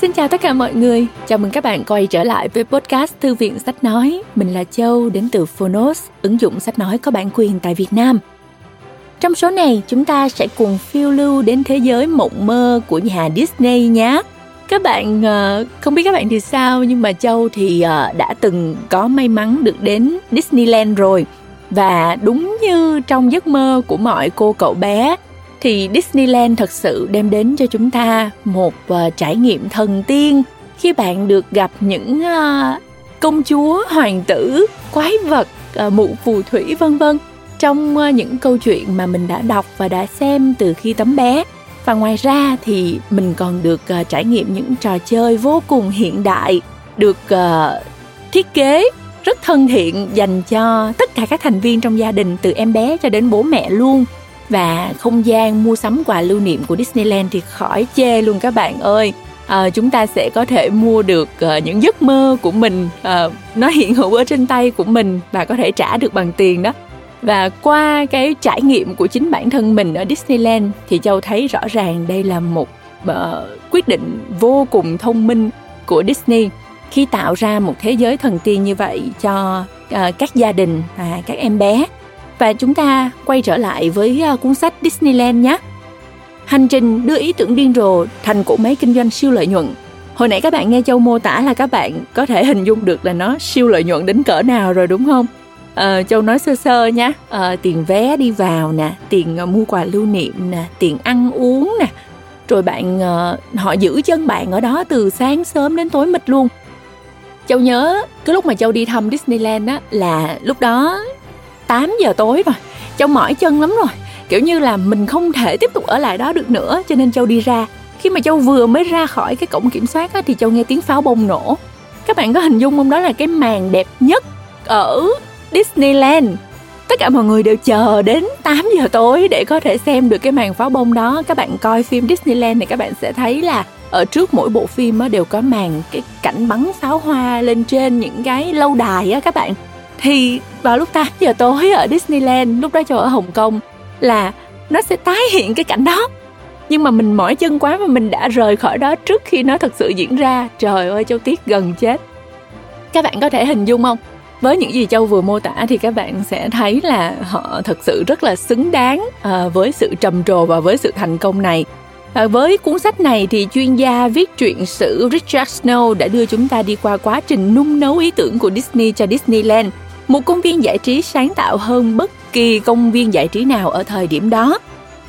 Xin chào tất cả mọi người, chào mừng các bạn quay trở lại với podcast Thư viện Sách Nói. Mình là Châu đến từ Phonos, ứng dụng sách nói có bản quyền tại Việt Nam. Trong số này, chúng ta sẽ cùng phiêu lưu đến thế giới mộng mơ của nhà Disney nhé. Các bạn ờ, không biết các bạn thì sao nhưng mà Châu thì ờ, đã từng có may mắn được đến Disneyland rồi. Và đúng như trong giấc mơ của mọi cô cậu bé thì Disneyland thật sự đem đến cho chúng ta một uh, trải nghiệm thần tiên khi bạn được gặp những uh, công chúa, hoàng tử, quái vật, uh, mụ phù thủy vân vân trong uh, những câu chuyện mà mình đã đọc và đã xem từ khi tấm bé. Và ngoài ra thì mình còn được uh, trải nghiệm những trò chơi vô cùng hiện đại, được uh, thiết kế rất thân thiện dành cho tất cả các thành viên trong gia đình từ em bé cho đến bố mẹ luôn và không gian mua sắm quà lưu niệm của Disneyland thì khỏi chê luôn các bạn ơi. À, chúng ta sẽ có thể mua được uh, những giấc mơ của mình uh, nó hiện hữu ở trên tay của mình và có thể trả được bằng tiền đó. Và qua cái trải nghiệm của chính bản thân mình ở Disneyland thì châu thấy rõ ràng đây là một uh, quyết định vô cùng thông minh của Disney khi tạo ra một thế giới thần tiên như vậy cho uh, các gia đình và các em bé và chúng ta quay trở lại với à, cuốn sách Disneyland nhé. Hành trình đưa ý tưởng điên rồ thành cỗ máy kinh doanh siêu lợi nhuận. Hồi nãy các bạn nghe Châu mô tả là các bạn có thể hình dung được là nó siêu lợi nhuận đến cỡ nào rồi đúng không? À, Châu nói sơ sơ nhé, à, tiền vé đi vào nè, tiền uh, mua quà lưu niệm nè, tiền ăn uống nè, rồi bạn uh, họ giữ chân bạn ở đó từ sáng sớm đến tối mịt luôn. Châu nhớ cái lúc mà Châu đi thăm Disneyland á là lúc đó 8 giờ tối rồi Châu mỏi chân lắm rồi. Kiểu như là mình không thể tiếp tục ở lại đó được nữa Cho nên Châu đi ra. Khi mà Châu vừa mới ra khỏi cái cổng kiểm soát á, Thì Châu nghe tiếng pháo bông nổ. Các bạn có hình dung không? Đó là cái màn đẹp nhất Ở Disneyland. Tất cả mọi người đều chờ đến 8 giờ tối để có thể xem được cái màn pháo bông đó. Các bạn coi phim Disneyland thì các bạn sẽ thấy là ở trước mỗi bộ phim đều có màn cái cảnh bắn pháo hoa lên trên những cái lâu đài á các bạn thì vào lúc 8 giờ tối ở Disneyland lúc đó cho ở Hồng Kông là nó sẽ tái hiện cái cảnh đó. Nhưng mà mình mỏi chân quá mà mình đã rời khỏi đó trước khi nó thật sự diễn ra. Trời ơi châu tiết gần chết. Các bạn có thể hình dung không? Với những gì châu vừa mô tả thì các bạn sẽ thấy là họ thật sự rất là xứng đáng à, với sự trầm trồ và với sự thành công này. Và với cuốn sách này thì chuyên gia viết truyện sử Richard Snow đã đưa chúng ta đi qua quá trình nung nấu ý tưởng của Disney cho Disneyland một công viên giải trí sáng tạo hơn bất kỳ công viên giải trí nào ở thời điểm đó.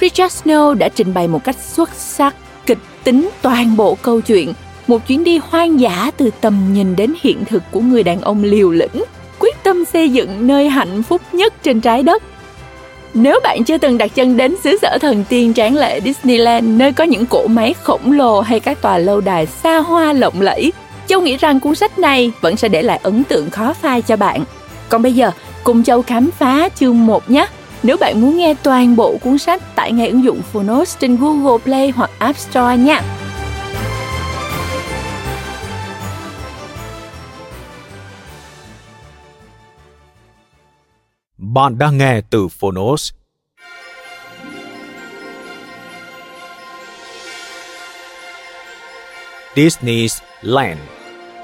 Richard Snow đã trình bày một cách xuất sắc, kịch tính toàn bộ câu chuyện, một chuyến đi hoang dã từ tầm nhìn đến hiện thực của người đàn ông liều lĩnh, quyết tâm xây dựng nơi hạnh phúc nhất trên trái đất. Nếu bạn chưa từng đặt chân đến xứ sở thần tiên tráng lệ Disneyland, nơi có những cỗ máy khổng lồ hay các tòa lâu đài xa hoa lộng lẫy, Châu nghĩ rằng cuốn sách này vẫn sẽ để lại ấn tượng khó phai cho bạn. Còn bây giờ, cùng Châu khám phá chương 1 nhé. Nếu bạn muốn nghe toàn bộ cuốn sách, tải ngay ứng dụng Phonos trên Google Play hoặc App Store nha. Bạn đang nghe từ Phonos. Disney's Land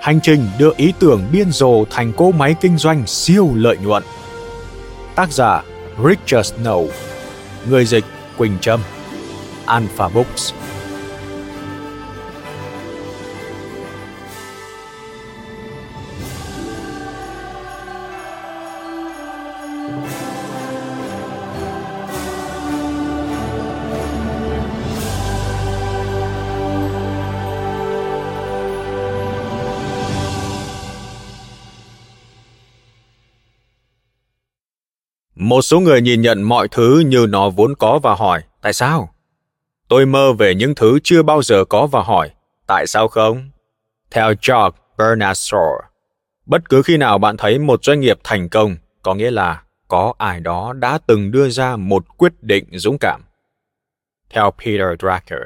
Hành trình đưa ý tưởng biên rồ thành cỗ máy kinh doanh siêu lợi nhuận. Tác giả, Richard Snow. Người dịch, Quỳnh Trâm. Alpha Books. Một số người nhìn nhận mọi thứ như nó vốn có và hỏi, tại sao? Tôi mơ về những thứ chưa bao giờ có và hỏi, tại sao không? Theo George Bernard Shaw, bất cứ khi nào bạn thấy một doanh nghiệp thành công, có nghĩa là có ai đó đã từng đưa ra một quyết định dũng cảm. Theo Peter Drucker.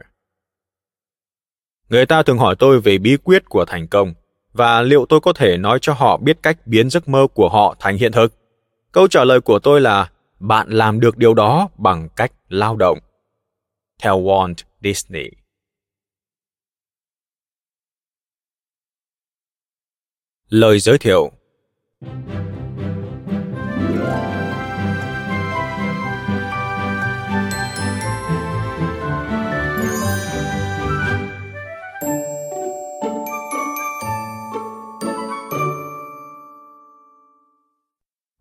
Người ta thường hỏi tôi về bí quyết của thành công và liệu tôi có thể nói cho họ biết cách biến giấc mơ của họ thành hiện thực câu trả lời của tôi là, bạn làm được điều đó bằng cách lao động. Theo Walt Disney. Lời giới thiệu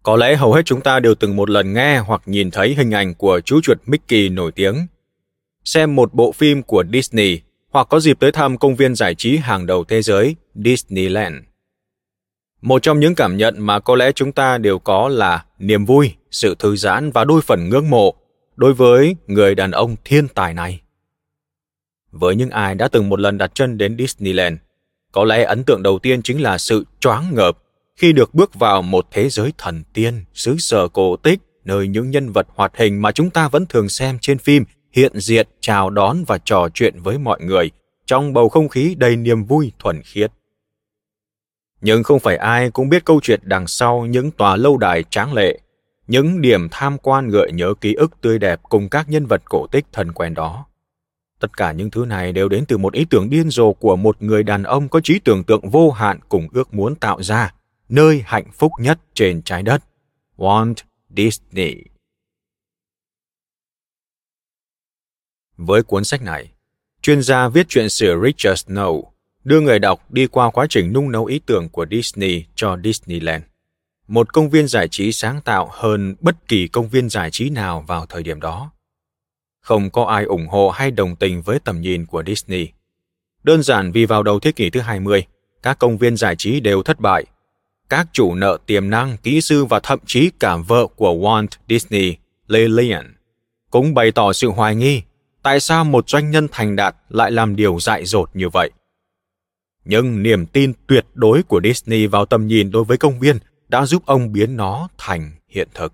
Có lẽ hầu hết chúng ta đều từng một lần nghe hoặc nhìn thấy hình ảnh của chú chuột Mickey nổi tiếng. Xem một bộ phim của Disney hoặc có dịp tới thăm công viên giải trí hàng đầu thế giới Disneyland. Một trong những cảm nhận mà có lẽ chúng ta đều có là niềm vui, sự thư giãn và đôi phần ngưỡng mộ đối với người đàn ông thiên tài này. Với những ai đã từng một lần đặt chân đến Disneyland, có lẽ ấn tượng đầu tiên chính là sự choáng ngợp khi được bước vào một thế giới thần tiên, xứ sở cổ tích, nơi những nhân vật hoạt hình mà chúng ta vẫn thường xem trên phim hiện diện chào đón và trò chuyện với mọi người trong bầu không khí đầy niềm vui thuần khiết. Nhưng không phải ai cũng biết câu chuyện đằng sau những tòa lâu đài tráng lệ, những điểm tham quan gợi nhớ ký ức tươi đẹp cùng các nhân vật cổ tích thân quen đó. Tất cả những thứ này đều đến từ một ý tưởng điên rồ của một người đàn ông có trí tưởng tượng vô hạn cùng ước muốn tạo ra nơi hạnh phúc nhất trên trái đất. Walt Disney Với cuốn sách này, chuyên gia viết truyện sử Richard Snow đưa người đọc đi qua quá trình nung nấu ý tưởng của Disney cho Disneyland, một công viên giải trí sáng tạo hơn bất kỳ công viên giải trí nào vào thời điểm đó. Không có ai ủng hộ hay đồng tình với tầm nhìn của Disney. Đơn giản vì vào đầu thế kỷ thứ 20, các công viên giải trí đều thất bại. Các chủ nợ tiềm năng, kỹ sư và thậm chí cả vợ của Walt Disney, Lillian, cũng bày tỏ sự hoài nghi tại sao một doanh nhân thành đạt lại làm điều dại dột như vậy. Nhưng niềm tin tuyệt đối của Disney vào tầm nhìn đối với công viên đã giúp ông biến nó thành hiện thực.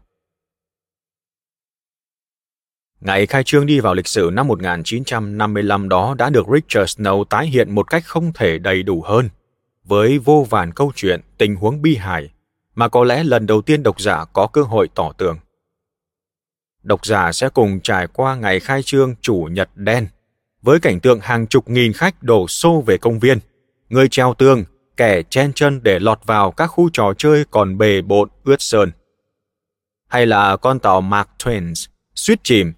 Ngày khai trương đi vào lịch sử năm 1955 đó đã được Richard Snow tái hiện một cách không thể đầy đủ hơn, với vô vàn câu chuyện, tình huống bi hài, mà có lẽ lần đầu tiên độc giả có cơ hội tỏ tường độc giả sẽ cùng trải qua ngày khai trương chủ nhật đen với cảnh tượng hàng chục nghìn khách đổ xô về công viên, người treo tường, kẻ chen chân để lọt vào các khu trò chơi còn bề bộn ướt sơn. Hay là con tàu Mark Twain suýt chìm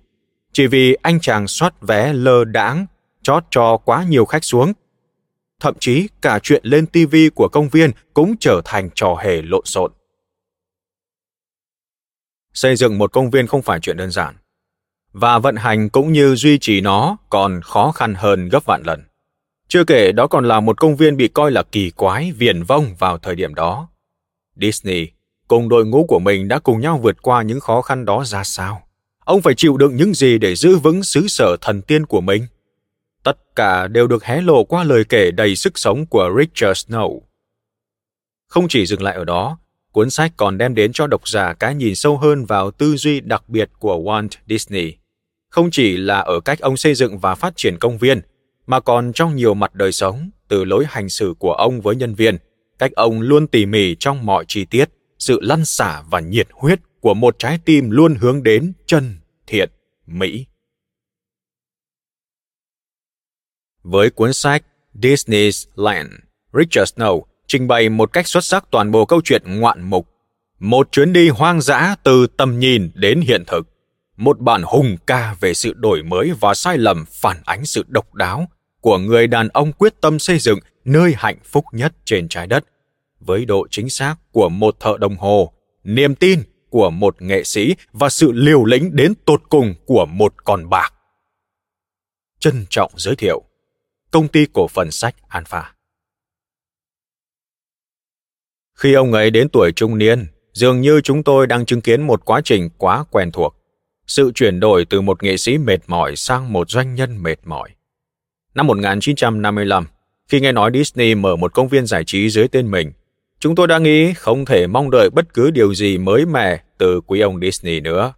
chỉ vì anh chàng soát vé lơ đãng chót cho quá nhiều khách xuống. Thậm chí cả chuyện lên TV của công viên cũng trở thành trò hề lộn xộn. Xây dựng một công viên không phải chuyện đơn giản, và vận hành cũng như duy trì nó còn khó khăn hơn gấp vạn lần. Chưa kể đó còn là một công viên bị coi là kỳ quái, viển vông vào thời điểm đó. Disney, cùng đội ngũ của mình đã cùng nhau vượt qua những khó khăn đó ra sao? Ông phải chịu đựng những gì để giữ vững xứ sở thần tiên của mình? Tất cả đều được hé lộ qua lời kể đầy sức sống của richard snow không chỉ dừng lại ở đó cuốn sách còn đem đến cho độc giả cái nhìn sâu hơn vào tư duy đặc biệt của Walt Disney. Không chỉ là ở cách ông xây dựng và phát triển công viên, mà còn trong nhiều mặt đời sống, từ lối hành xử của ông với nhân viên, cách ông luôn tỉ mỉ trong mọi chi tiết, sự lăn xả và nhiệt huyết của một trái tim luôn hướng đến chân, thiện, mỹ. Với cuốn sách Disney's Land, Richard Snow trình bày một cách xuất sắc toàn bộ câu chuyện ngoạn mục. Một chuyến đi hoang dã từ tầm nhìn đến hiện thực. Một bản hùng ca về sự đổi mới và sai lầm phản ánh sự độc đáo của người đàn ông quyết tâm xây dựng nơi hạnh phúc nhất trên trái đất, với độ chính xác của một thợ đồng hồ, niềm tin của một nghệ sĩ và sự liều lĩnh đến tột cùng của một con bạc. Trân trọng giới thiệu Công ty cổ phần sách Alpha khi ông ấy đến tuổi trung niên, dường như chúng tôi đang chứng kiến một quá trình quá quen thuộc. Sự chuyển đổi từ một nghệ sĩ mệt mỏi sang một doanh nhân mệt mỏi. Năm 1955, khi nghe nói Disney mở một công viên giải trí dưới tên mình, chúng tôi đã nghĩ không thể mong đợi bất cứ điều gì mới mẻ từ quý ông Disney nữa.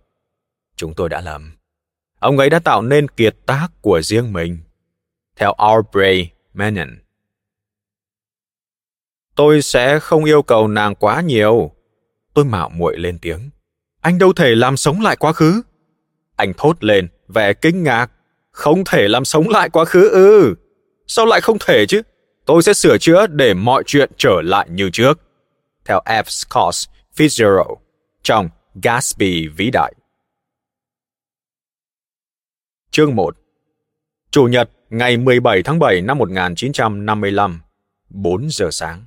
Chúng tôi đã lầm. Ông ấy đã tạo nên kiệt tác của riêng mình. Theo Aubrey Menon, Tôi sẽ không yêu cầu nàng quá nhiều. Tôi mạo muội lên tiếng. Anh đâu thể làm sống lại quá khứ. Anh thốt lên, vẻ kinh ngạc. Không thể làm sống lại quá khứ ư. Sao lại không thể chứ? tôi sẽ sửa chữa để mọi chuyện trở lại như trước. Theo F. Scott Fitzgerald trong Gatsby vĩ đại. Chương 1 Chủ nhật ngày 17 tháng 7 năm 1955, 4 giờ sáng.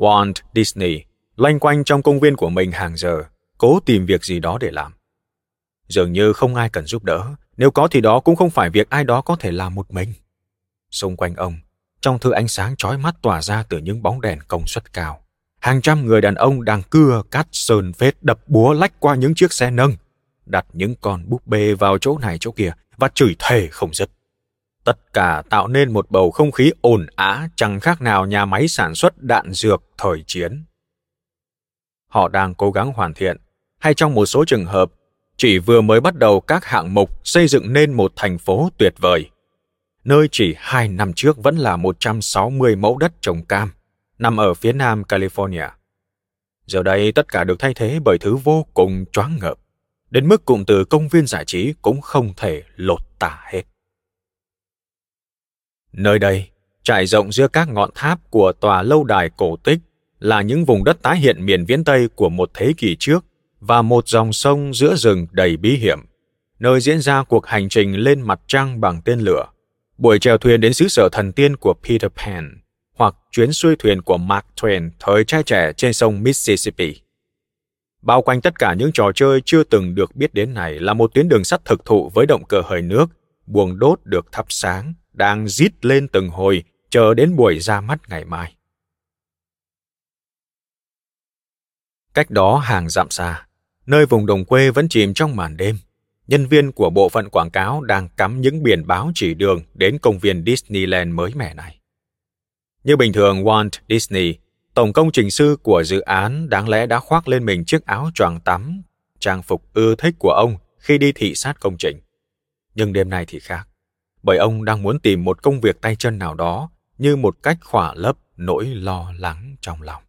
Walt Disney loanh quanh trong công viên của mình hàng giờ, cố tìm việc gì đó để làm. Dường như không ai cần giúp đỡ, nếu có thì đó cũng không phải việc ai đó có thể làm một mình. Xung quanh ông, trong thứ ánh sáng chói mắt tỏa ra từ những bóng đèn công suất cao. Hàng trăm người đàn ông đang cưa, cắt, sơn phết, đập búa lách qua những chiếc xe nâng, đặt những con búp bê vào chỗ này chỗ kia và chửi thề không dứt. Tất cả tạo nên một bầu không khí ồn ào chẳng khác nào nhà máy sản xuất đạn dược thời chiến. Họ đang cố gắng hoàn thiện, hay trong một số trường hợp, chỉ vừa mới bắt đầu các hạng mục xây dựng nên một thành phố tuyệt vời. Nơi chỉ hai năm trước vẫn là 160 mẫu đất trồng cam, nằm ở phía nam California. Giờ đây tất cả được thay thế bởi thứ vô cùng choáng ngợp, đến mức cụm từ công viên giải trí cũng không thể lột tả hết. Nơi đây, trải rộng giữa các ngọn tháp của tòa lâu đài cổ tích là những vùng đất tái hiện miền viễn Tây của một thế kỷ trước và một dòng sông giữa rừng đầy bí hiểm, nơi diễn ra cuộc hành trình lên mặt trăng bằng tên lửa, buổi chèo thuyền đến xứ sở thần tiên của Peter Pan, hoặc chuyến xuôi thuyền của Mark Twain thời trai trẻ trên sông Mississippi. Bao quanh tất cả những trò chơi chưa từng được biết đến này là một tuyến đường sắt thực thụ với động cơ hơi nước, buồng đốt được thắp sáng, đang rít lên từng hồi, chờ đến buổi ra mắt ngày mai. Cách đó hàng dặm xa, nơi vùng đồng quê vẫn chìm trong màn đêm, nhân viên của bộ phận quảng cáo đang cắm những biển báo chỉ đường đến công viên Disneyland mới mẻ này. Như bình thường Walt Disney, tổng công trình sư của dự án đáng lẽ đã khoác lên mình chiếc áo choàng tắm, trang phục ưa thích của ông khi đi thị sát công trình. Nhưng đêm nay thì khác bởi ông đang muốn tìm một công việc tay chân nào đó như một cách khỏa lấp nỗi lo lắng trong lòng.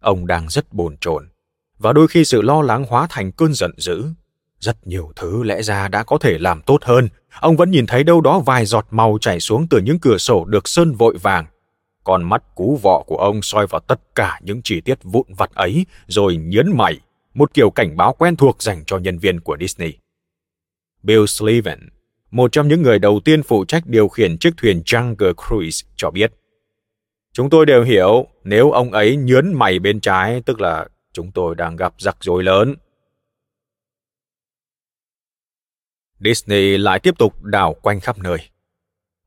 Ông đang rất bồn chồn và đôi khi sự lo lắng hóa thành cơn giận dữ. Rất nhiều thứ lẽ ra đã có thể làm tốt hơn, ông vẫn nhìn thấy đâu đó vài giọt màu chảy xuống từ những cửa sổ được sơn vội vàng. Con mắt cú vọ của ông soi vào tất cả những chi tiết vụn vặt ấy rồi nhớn mày, một kiểu cảnh báo quen thuộc dành cho nhân viên của Disney. Bill Sullivan, một trong những người đầu tiên phụ trách điều khiển chiếc thuyền Jungle Cruise, cho biết. Chúng tôi đều hiểu nếu ông ấy nhớn mày bên trái tức là chúng tôi đang gặp rắc rối lớn. Disney lại tiếp tục đảo quanh khắp nơi.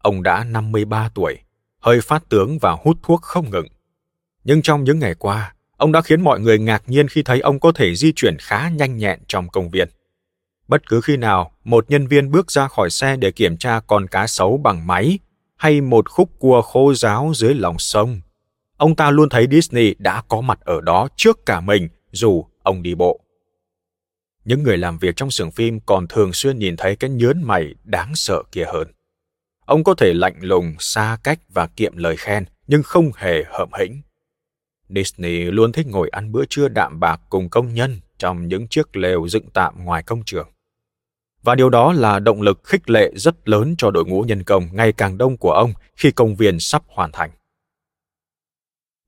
Ông đã 53 tuổi, hơi phát tướng và hút thuốc không ngừng. Nhưng trong những ngày qua, ông đã khiến mọi người ngạc nhiên khi thấy ông có thể di chuyển khá nhanh nhẹn trong công viên. Bất cứ khi nào một nhân viên bước ra khỏi xe để kiểm tra con cá sấu bằng máy hay một khúc cua khô ráo dưới lòng sông, ông ta luôn thấy Disney đã có mặt ở đó trước cả mình dù ông đi bộ. Những người làm việc trong xưởng phim còn thường xuyên nhìn thấy cái nhớn mày đáng sợ kia hơn. Ông có thể lạnh lùng, xa cách và kiệm lời khen, nhưng không hề hợm hĩnh. Disney luôn thích ngồi ăn bữa trưa đạm bạc cùng công nhân trong những chiếc lều dựng tạm ngoài công trường và điều đó là động lực khích lệ rất lớn cho đội ngũ nhân công ngày càng đông của ông khi công viên sắp hoàn thành.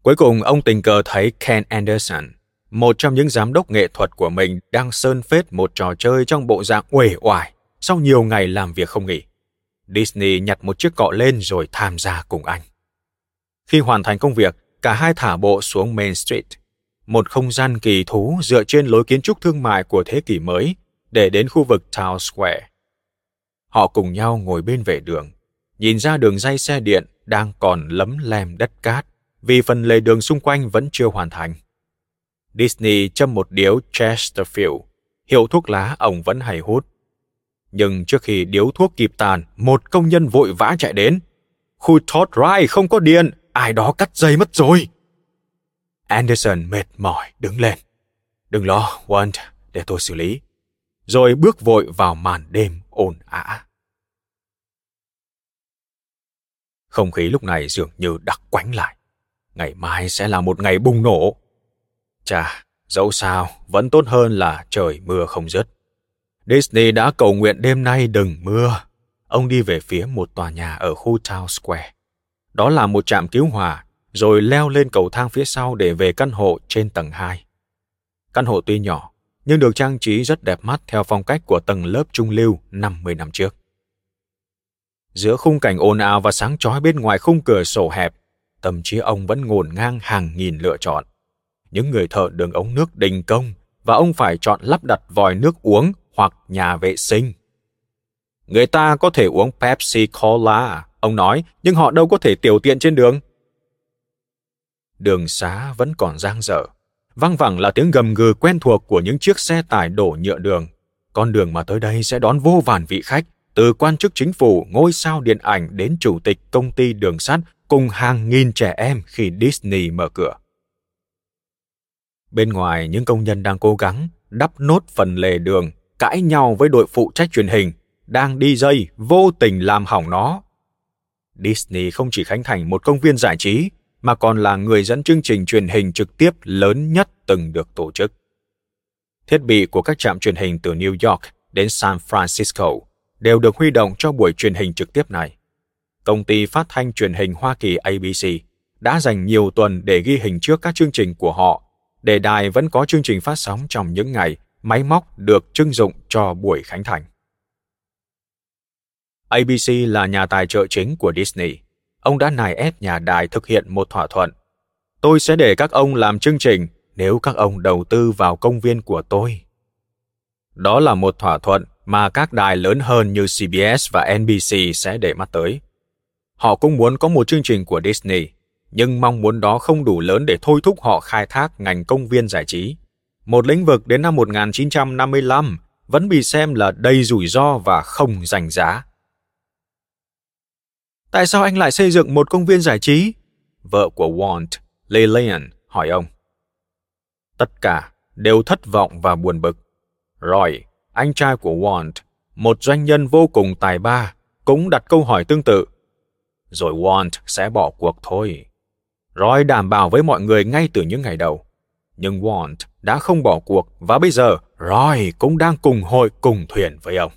Cuối cùng, ông tình cờ thấy Ken Anderson, một trong những giám đốc nghệ thuật của mình đang sơn phết một trò chơi trong bộ dạng uể oải sau nhiều ngày làm việc không nghỉ. Disney nhặt một chiếc cọ lên rồi tham gia cùng anh. Khi hoàn thành công việc, cả hai thả bộ xuống Main Street, một không gian kỳ thú dựa trên lối kiến trúc thương mại của thế kỷ mới để đến khu vực Town Square. Họ cùng nhau ngồi bên vệ đường, nhìn ra đường dây xe điện đang còn lấm lem đất cát vì phần lề đường xung quanh vẫn chưa hoàn thành. Disney châm một điếu Chesterfield, hiệu thuốc lá ông vẫn hay hút. Nhưng trước khi điếu thuốc kịp tàn, một công nhân vội vã chạy đến. Khu Todd Rye không có điện, ai đó cắt dây mất rồi. Anderson mệt mỏi đứng lên. Đừng lo, Walt, để tôi xử lý. Rồi bước vội vào màn đêm ồn ả. Không khí lúc này dường như đặc quánh lại. Ngày mai sẽ là một ngày bùng nổ. Chà, dẫu sao, vẫn tốt hơn là trời mưa không dứt. Disney đã cầu nguyện đêm nay đừng mưa. Ông đi về phía một tòa nhà ở khu Town Square. Đó là một trạm cứu hỏa, rồi leo lên cầu thang phía sau để về căn hộ trên tầng 2. Căn hộ tuy nhỏ, nhưng được trang trí rất đẹp mắt theo phong cách của tầng lớp trung lưu 50 năm trước. Giữa khung cảnh ồn ào và sáng chói bên ngoài khung cửa sổ hẹp, tâm trí ông vẫn ngổn ngang hàng nghìn lựa chọn. Những người thợ đường ống nước đình công và ông phải chọn lắp đặt vòi nước uống hoặc nhà vệ sinh. Người ta có thể uống Pepsi Cola, ông nói, nhưng họ đâu có thể tiểu tiện trên đường. Đường xá vẫn còn giang dở. Văng vẳng là tiếng gầm gừ quen thuộc của những chiếc xe tải đổ nhựa đường. Con đường mà tới đây sẽ đón vô vàn vị khách, từ quan chức chính phủ, ngôi sao điện ảnh đến chủ tịch công ty đường sắt cùng hàng nghìn trẻ em khi Disney mở cửa. Bên ngoài, những công nhân đang cố gắng đắp nốt phần lề đường, cãi nhau với đội phụ trách truyền hình, đang đi dây, vô tình làm hỏng nó. Disney không chỉ khánh thành một công viên giải trí, mà còn là người dẫn chương trình truyền hình trực tiếp lớn nhất từng được tổ chức. Thiết bị của các trạm truyền hình từ New York đến San Francisco đều được huy động cho buổi truyền hình trực tiếp này. Công ty phát thanh truyền hình Hoa Kỳ ABC đã dành nhiều tuần để ghi hình trước các chương trình của họ, để đài vẫn có chương trình phát sóng trong những ngày máy móc được trưng dụng cho buổi khánh thành. ABC là nhà tài trợ chính của Disney. Ông đã nài ép nhà đài thực hiện một thỏa thuận. Tôi sẽ để các ông làm chương trình nếu các ông đầu tư vào công viên của tôi. Đó là một thỏa thuận mà các đài lớn hơn như CBS và NBC sẽ để mắt tới. Họ cũng muốn có một chương trình của Disney, nhưng mong muốn đó không đủ lớn để thôi thúc họ khai thác ngành công viên giải trí. Một lĩnh vực đến năm 1955 vẫn bị xem là đầy rủi ro và không giành giá. Tại sao anh lại xây dựng một công viên giải trí? Vợ của Want, Lillian, hỏi ông. Tất cả đều thất vọng và buồn bực. Roy, anh trai của Want, một doanh nhân vô cùng tài ba, cũng đặt câu hỏi tương tự. Rồi Want sẽ bỏ cuộc thôi. Roy đảm bảo với mọi người ngay từ những ngày đầu. Nhưng Want đã không bỏ cuộc và bây giờ Roy cũng đang cùng hội cùng thuyền với ông.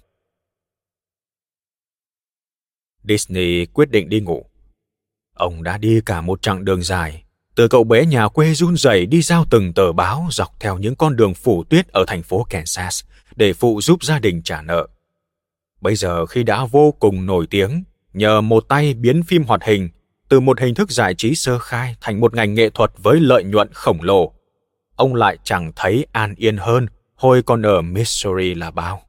Disney quyết định đi ngủ. Ông đã đi cả một chặng đường dài, từ cậu bé nhà quê run rẩy đi giao từng tờ báo dọc theo những con đường phủ tuyết ở thành phố Kansas để phụ giúp gia đình trả nợ. Bây giờ khi đã vô cùng nổi tiếng, nhờ một tay biến phim hoạt hình từ một hình thức giải trí sơ khai thành một ngành nghệ thuật với lợi nhuận khổng lồ, ông lại chẳng thấy an yên hơn hồi còn ở Missouri là bao.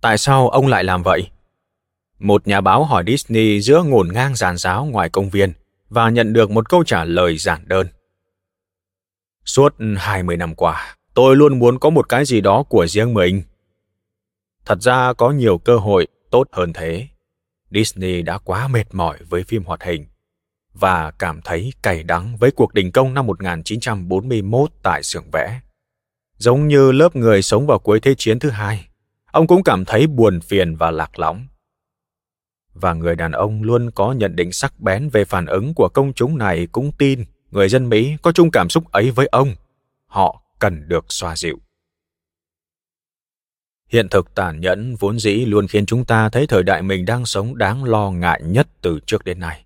Tại sao ông lại làm vậy? Một nhà báo hỏi Disney giữa ngổn ngang giàn giáo ngoài công viên và nhận được một câu trả lời giản đơn. Suốt 20 năm qua, tôi luôn muốn có một cái gì đó của riêng mình. Thật ra có nhiều cơ hội tốt hơn thế. Disney đã quá mệt mỏi với phim hoạt hình và cảm thấy cay đắng với cuộc đình công năm 1941 tại xưởng vẽ. Giống như lớp người sống vào cuối Thế chiến thứ hai, ông cũng cảm thấy buồn phiền và lạc lõng và người đàn ông luôn có nhận định sắc bén về phản ứng của công chúng này cũng tin người dân Mỹ có chung cảm xúc ấy với ông. Họ cần được xoa dịu. Hiện thực tàn nhẫn vốn dĩ luôn khiến chúng ta thấy thời đại mình đang sống đáng lo ngại nhất từ trước đến nay.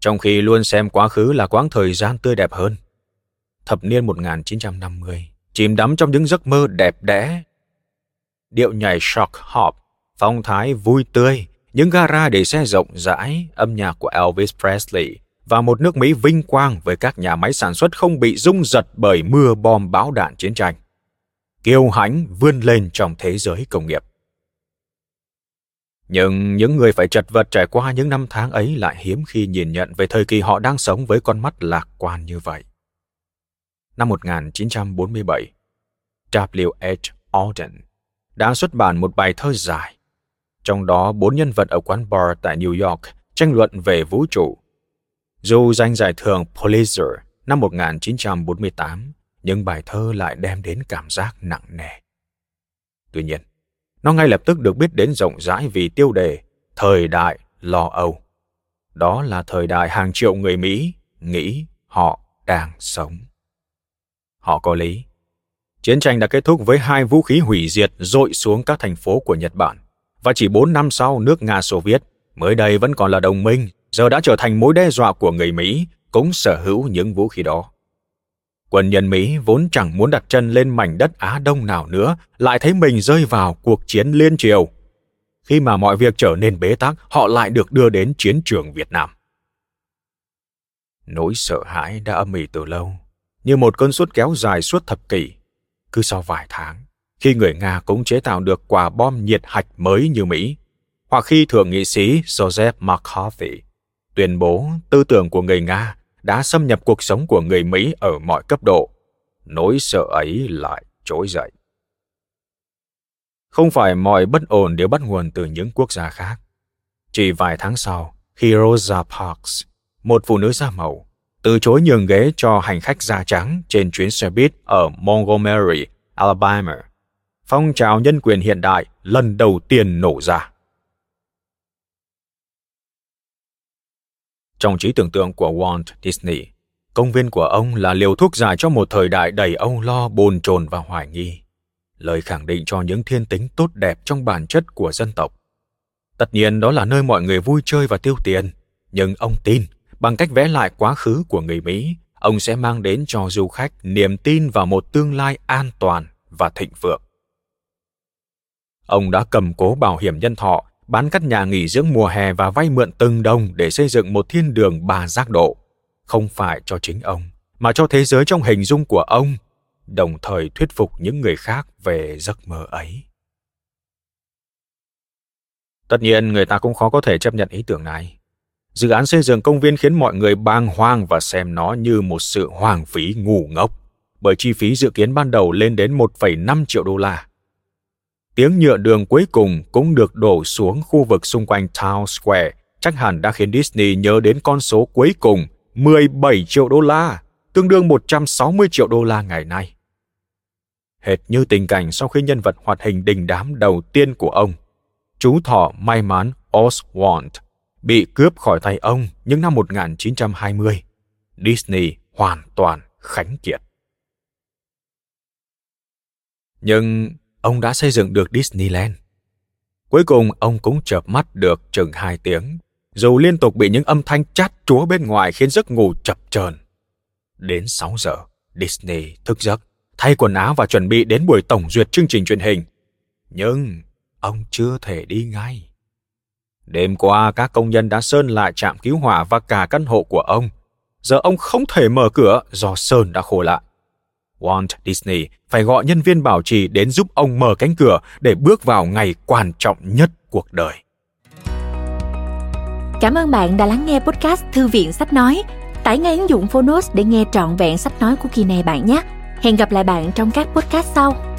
Trong khi luôn xem quá khứ là quãng thời gian tươi đẹp hơn. Thập niên 1950, chìm đắm trong những giấc mơ đẹp đẽ. Điệu nhảy shock hop, phong thái vui tươi, những gara để xe rộng rãi, âm nhạc của Elvis Presley và một nước Mỹ vinh quang với các nhà máy sản xuất không bị rung giật bởi mưa bom bão đạn chiến tranh. Kiêu hãnh vươn lên trong thế giới công nghiệp. Nhưng những người phải chật vật trải qua những năm tháng ấy lại hiếm khi nhìn nhận về thời kỳ họ đang sống với con mắt lạc quan như vậy. Năm 1947, W.H. Auden đã xuất bản một bài thơ dài trong đó bốn nhân vật ở quán bar tại New York tranh luận về vũ trụ. Dù giành giải thưởng Pulitzer năm 1948, nhưng bài thơ lại đem đến cảm giác nặng nề. Tuy nhiên, nó ngay lập tức được biết đến rộng rãi vì tiêu đề Thời đại lo âu. Đó là thời đại hàng triệu người Mỹ nghĩ họ đang sống. Họ có lý. Chiến tranh đã kết thúc với hai vũ khí hủy diệt dội xuống các thành phố của Nhật Bản. Và chỉ bốn năm sau, nước Nga Xô Viết, mới đây vẫn còn là đồng minh, giờ đã trở thành mối đe dọa của người Mỹ, cũng sở hữu những vũ khí đó. Quân nhân Mỹ vốn chẳng muốn đặt chân lên mảnh đất Á Đông nào nữa, lại thấy mình rơi vào cuộc chiến liên triều. Khi mà mọi việc trở nên bế tắc, họ lại được đưa đến chiến trường Việt Nam. Nỗi sợ hãi đã âm ỉ từ lâu, như một cơn suốt kéo dài suốt thập kỷ. Cứ sau vài tháng, khi người Nga cũng chế tạo được quả bom nhiệt hạch mới như Mỹ, hoặc khi Thượng nghị sĩ Joseph McCarthy tuyên bố tư tưởng của người Nga đã xâm nhập cuộc sống của người Mỹ ở mọi cấp độ, nỗi sợ ấy lại trỗi dậy. Không phải mọi bất ổn đều bắt nguồn từ những quốc gia khác. Chỉ vài tháng sau, khi Rosa Parks, một phụ nữ da màu, từ chối nhường ghế cho hành khách da trắng trên chuyến xe buýt ở Montgomery, Alabama, phong trào nhân quyền hiện đại lần đầu tiên nổ ra. Trong trí tưởng tượng của Walt Disney, công viên của ông là liều thuốc giải cho một thời đại đầy âu lo, bồn chồn và hoài nghi. Lời khẳng định cho những thiên tính tốt đẹp trong bản chất của dân tộc. Tất nhiên đó là nơi mọi người vui chơi và tiêu tiền, nhưng ông tin bằng cách vẽ lại quá khứ của người Mỹ, ông sẽ mang đến cho du khách niềm tin vào một tương lai an toàn và thịnh vượng. Ông đã cầm cố bảo hiểm nhân thọ bán các nhà nghỉ dưỡng mùa hè và vay mượn từng đồng để xây dựng một thiên đường ba giác độ, không phải cho chính ông, mà cho thế giới trong hình dung của ông, đồng thời thuyết phục những người khác về giấc mơ ấy. Tất nhiên, người ta cũng khó có thể chấp nhận ý tưởng này. Dự án xây dựng công viên khiến mọi người bàng hoàng và xem nó như một sự hoang phí ngu ngốc, bởi chi phí dự kiến ban đầu lên đến 1,5 triệu đô la tiếng nhựa đường cuối cùng cũng được đổ xuống khu vực xung quanh Town Square, chắc hẳn đã khiến Disney nhớ đến con số cuối cùng 17 triệu đô la, tương đương 160 triệu đô la ngày nay. Hệt như tình cảnh sau khi nhân vật hoạt hình đình đám đầu tiên của ông, chú thỏ may mắn Oswald bị cướp khỏi tay ông những năm 1920. Disney hoàn toàn khánh kiệt. Nhưng ông đã xây dựng được Disneyland. Cuối cùng ông cũng chợp mắt được chừng hai tiếng, dù liên tục bị những âm thanh chát chúa bên ngoài khiến giấc ngủ chập chờn. Đến 6 giờ, Disney thức giấc, thay quần áo và chuẩn bị đến buổi tổng duyệt chương trình truyền hình. Nhưng ông chưa thể đi ngay. Đêm qua, các công nhân đã sơn lại trạm cứu hỏa và cả căn hộ của ông. Giờ ông không thể mở cửa do sơn đã khô lại. Walt Disney phải gọi nhân viên bảo trì đến giúp ông mở cánh cửa để bước vào ngày quan trọng nhất cuộc đời. Cảm ơn bạn đã lắng nghe podcast Thư viện Sách Nói. Tải ngay ứng dụng Phonos để nghe trọn vẹn sách nói của kỳ này bạn nhé. Hẹn gặp lại bạn trong các podcast sau.